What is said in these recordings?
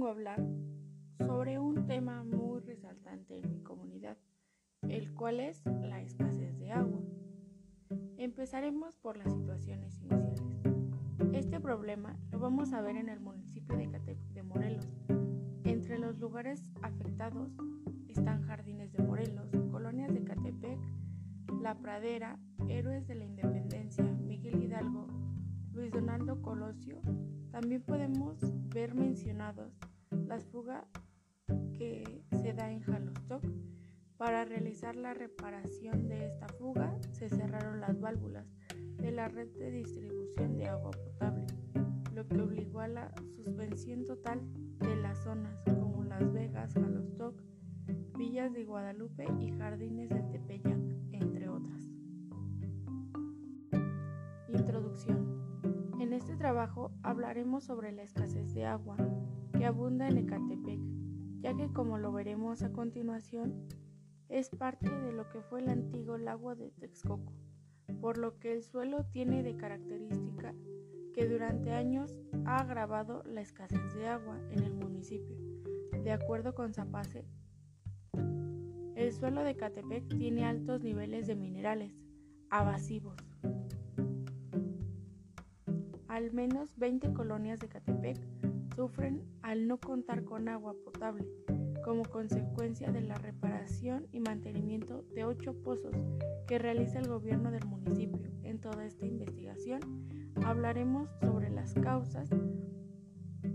vengo a hablar sobre un tema muy resaltante en mi comunidad, el cual es la escasez de agua. Empezaremos por las situaciones iniciales. Este problema lo vamos a ver en el municipio de Catepec de Morelos. Entre los lugares afectados están Jardines de Morelos, colonias de Catepec, La Pradera, Héroes de la Independencia, Miguel Hidalgo, Luis Donaldo Colosio. También podemos ver mencionados las fugas que se da en Jalostoc. Para realizar la reparación de esta fuga se cerraron las válvulas de la red de distribución de agua potable, lo que obligó a la suspensión total de las zonas como Las Vegas, Jalostoc, Villas de Guadalupe y Jardines del Tepeyac, entre otras. Introducción. En este trabajo hablaremos sobre la escasez de agua que abunda en Ecatepec, ya que como lo veremos a continuación, es parte de lo que fue el antiguo lago de Texcoco, por lo que el suelo tiene de característica que durante años ha agravado la escasez de agua en el municipio. De acuerdo con Zapace, el suelo de Catepec tiene altos niveles de minerales abasivos. Al menos 20 colonias de Catepec sufren al no contar con agua potable como consecuencia de la reparación y mantenimiento de ocho pozos que realiza el gobierno del municipio. En toda esta investigación hablaremos sobre las causas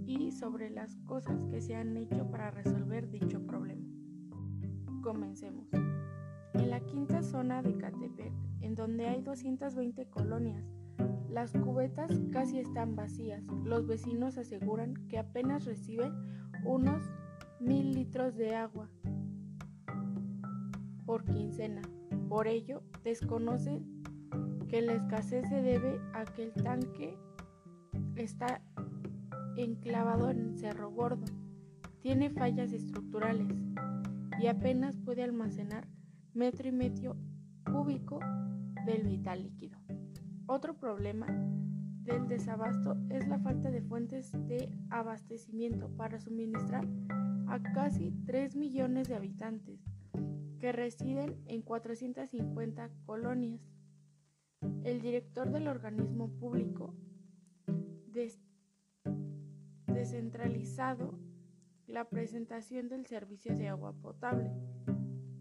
y sobre las cosas que se han hecho para resolver dicho problema. Comencemos. En la quinta zona de Catepec, en donde hay 220 colonias, las cubetas casi están vacías. Los vecinos aseguran que apenas reciben unos mil litros de agua por quincena. Por ello, desconocen que la escasez se debe a que el tanque está enclavado en Cerro Gordo, tiene fallas estructurales y apenas puede almacenar metro y medio cúbico del vital líquido. Otro problema del desabasto es la falta de fuentes de abastecimiento para suministrar a casi 3 millones de habitantes que residen en 450 colonias. El director del organismo público descentralizado la presentación del servicio de agua potable,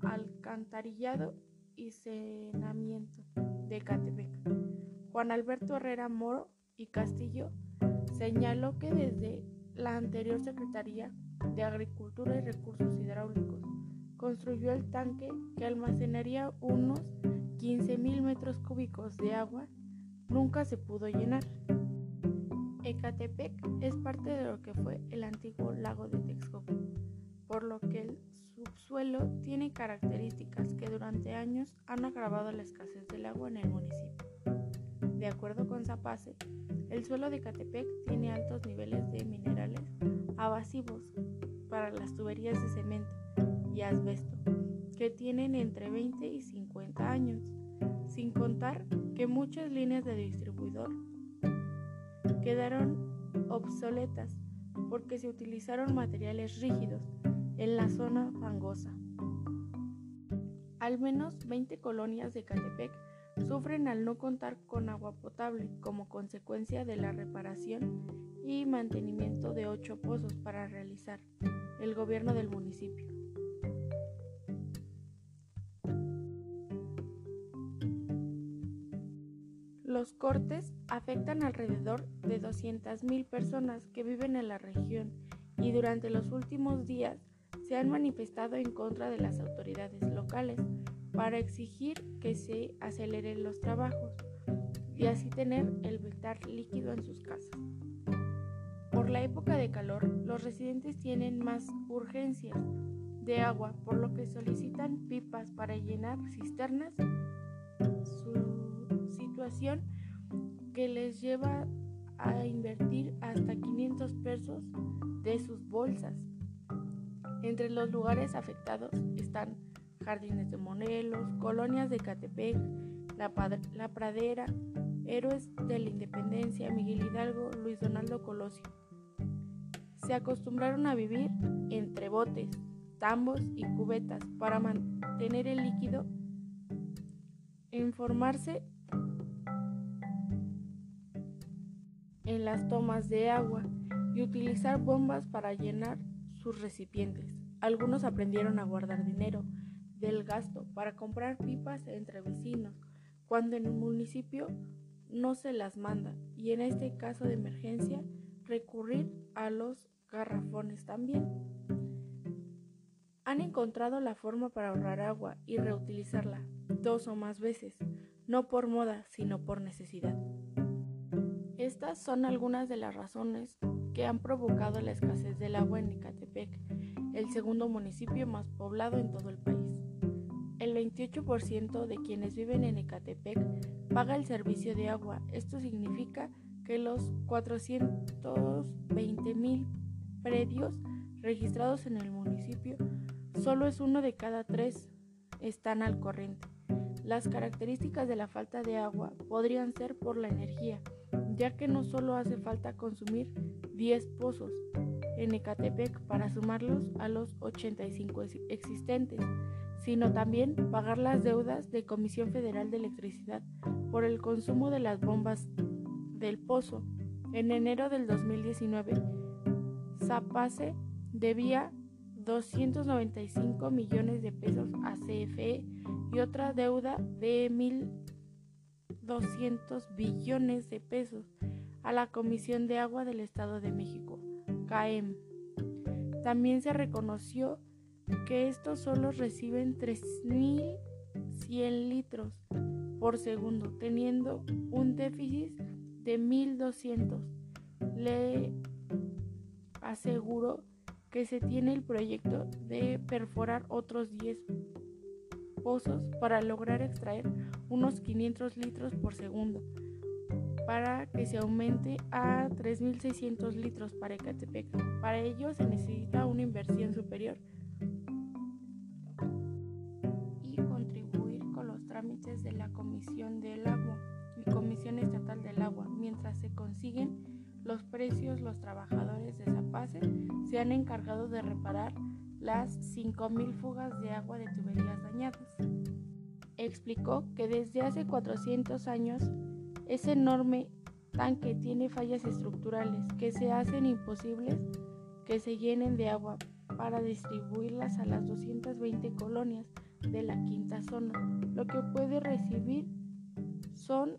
alcantarillado y cenamiento de Catepec. Juan Alberto Herrera Moro y Castillo señaló que desde la anterior Secretaría de Agricultura y Recursos Hidráulicos construyó el tanque que almacenaría unos 15.000 metros cúbicos de agua, nunca se pudo llenar. Ecatepec es parte de lo que fue el antiguo lago de Texcoco, por lo que el subsuelo tiene características que durante años han agravado la escasez del agua en el municipio. De acuerdo con Zapace, el suelo de Catepec tiene altos niveles de minerales abasivos para las tuberías de cemento y asbesto, que tienen entre 20 y 50 años, sin contar que muchas líneas de distribuidor quedaron obsoletas porque se utilizaron materiales rígidos en la zona fangosa. Al menos 20 colonias de Catepec sufren al no contar con agua potable como consecuencia de la reparación y mantenimiento de ocho pozos para realizar el gobierno del municipio. Los cortes afectan alrededor de 200.000 personas que viven en la región y durante los últimos días se han manifestado en contra de las autoridades locales para exigir que se aceleren los trabajos y así tener el vital líquido en sus casas. Por la época de calor, los residentes tienen más urgencias de agua, por lo que solicitan pipas para llenar cisternas, su situación que les lleva a invertir hasta 500 pesos de sus bolsas. Entre los lugares afectados están Jardines de Morelos, colonias de Catepec, la, la, Pradera, Héroes de la Independencia, Miguel Hidalgo, Luis Donaldo Colosio. se acostumbraron a vivir entre botes, tambos y cubetas para mantener el líquido en formarse en las tomas de agua y utilizar bombas para llenar sus recipientes. Algunos aprendieron a guardar dinero del gasto para comprar pipas entre vecinos cuando en un municipio no se las manda y en este caso de emergencia recurrir a los garrafones también. Han encontrado la forma para ahorrar agua y reutilizarla dos o más veces, no por moda, sino por necesidad. Estas son algunas de las razones que han provocado la escasez del agua en Ecatepec, el segundo municipio más poblado en todo el país. El 28% de quienes viven en Ecatepec paga el servicio de agua. Esto significa que los 420 mil predios registrados en el municipio, solo es uno de cada tres están al corriente. Las características de la falta de agua podrían ser por la energía, ya que no solo hace falta consumir 10 pozos en Ecatepec para sumarlos a los 85 existentes, sino también pagar las deudas de Comisión Federal de Electricidad por el consumo de las bombas del pozo. En enero del 2019, Zapase debía 295 millones de pesos a CFE y otra deuda de 1.200 billones de pesos a la Comisión de Agua del Estado de México, CAEM. También se reconoció que estos solo reciben 3.100 litros por segundo, teniendo un déficit de 1.200. Le aseguró que se tiene el proyecto de perforar otros 10 pozos para lograr extraer unos 500 litros por segundo, para que se aumente a 3.600 litros para Ecatepec. Para ello se necesita una inversión superior y contribuir con los trámites de la Comisión del Agua y Comisión Estatal del Agua. Mientras se consiguen los precios, los trabajadores de Zapace se han encargado de reparar las 5.000 fugas de agua de tuberías dañadas. Explicó que desde hace 400 años ese enorme tanque tiene fallas estructurales que se hacen imposibles que se llenen de agua para distribuirlas a las 220 colonias de la quinta zona. Lo que puede recibir son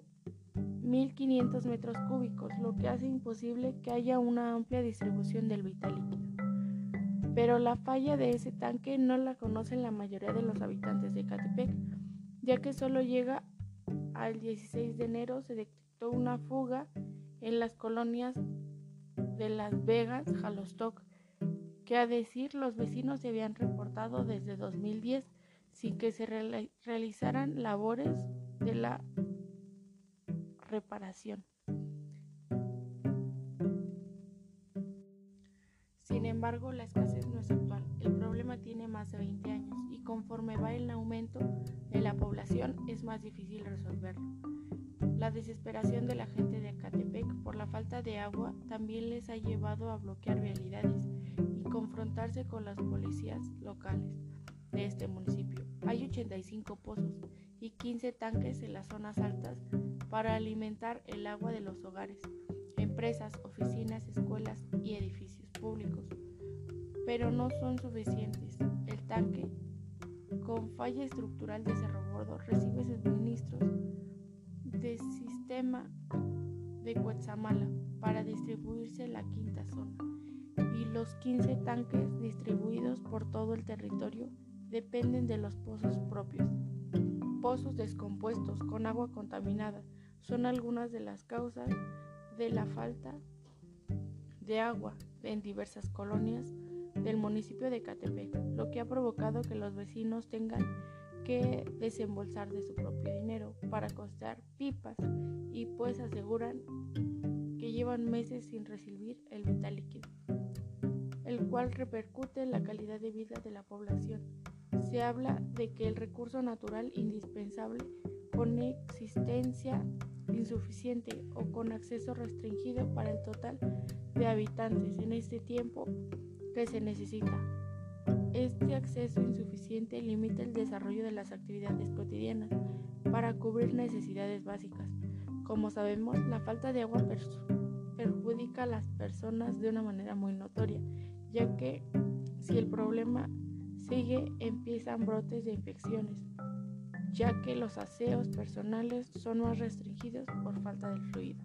1.500 metros cúbicos, lo que hace imposible que haya una amplia distribución del vital líquido. Pero la falla de ese tanque no la conocen la mayoría de los habitantes de Catepec, ya que solo llega al 16 de enero se detectó una fuga en las colonias de Las Vegas, Jalostoc, que a decir los vecinos se habían reportado desde 2010 sin que se realizaran labores de la reparación. Embargo, la escasez no es actual. El problema tiene más de 20 años y conforme va el aumento de la población es más difícil resolverlo. La desesperación de la gente de Acatepec por la falta de agua también les ha llevado a bloquear vialidades y confrontarse con las policías locales de este municipio. Hay 85 pozos y 15 tanques en las zonas altas para alimentar el agua de los hogares, empresas, oficinas, escuelas y edificios públicos. Pero no son suficientes. El tanque, con falla estructural de Cerro Gordo, recibe suministros del sistema de Cuetzamala para distribuirse en la quinta zona y los 15 tanques distribuidos por todo el territorio dependen de los pozos propios pozos descompuestos con agua contaminada son algunas de las causas de la falta de agua en diversas colonias del municipio de Catepec, lo que ha provocado que los vecinos tengan que desembolsar de su propio dinero para costar pipas y pues aseguran que llevan meses sin recibir el vital líquido, el cual repercute en la calidad de vida de la población. Se habla de que el recurso natural indispensable con existencia insuficiente o con acceso restringido para el total de habitantes en este tiempo que se necesita. Este acceso insuficiente limita el desarrollo de las actividades cotidianas para cubrir necesidades básicas. Como sabemos, la falta de agua perjudica a las personas de una manera muy notoria, ya que si el problema sigue empiezan brotes de infecciones, ya que los aseos personales son más restringidos por falta del fluido.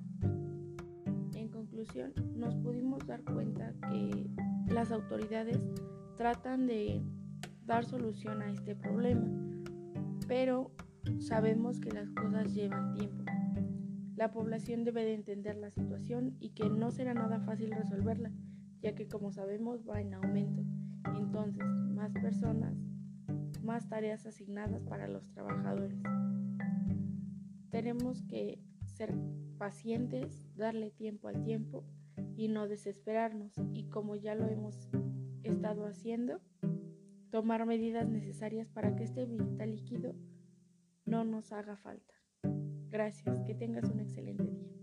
En conclusión, nos pudimos dar cuenta que las autoridades tratan de dar solución a este problema, pero sabemos que las cosas llevan tiempo. La población debe de entender la situación y que no será nada fácil resolverla, ya que como sabemos va en aumento. Entonces, más personas, más tareas asignadas para los trabajadores. Tenemos que ser pacientes, darle tiempo al tiempo y no desesperarnos. Y como ya lo hemos estado haciendo, tomar medidas necesarias para que este vital líquido no nos haga falta. Gracias, que tengas un excelente día.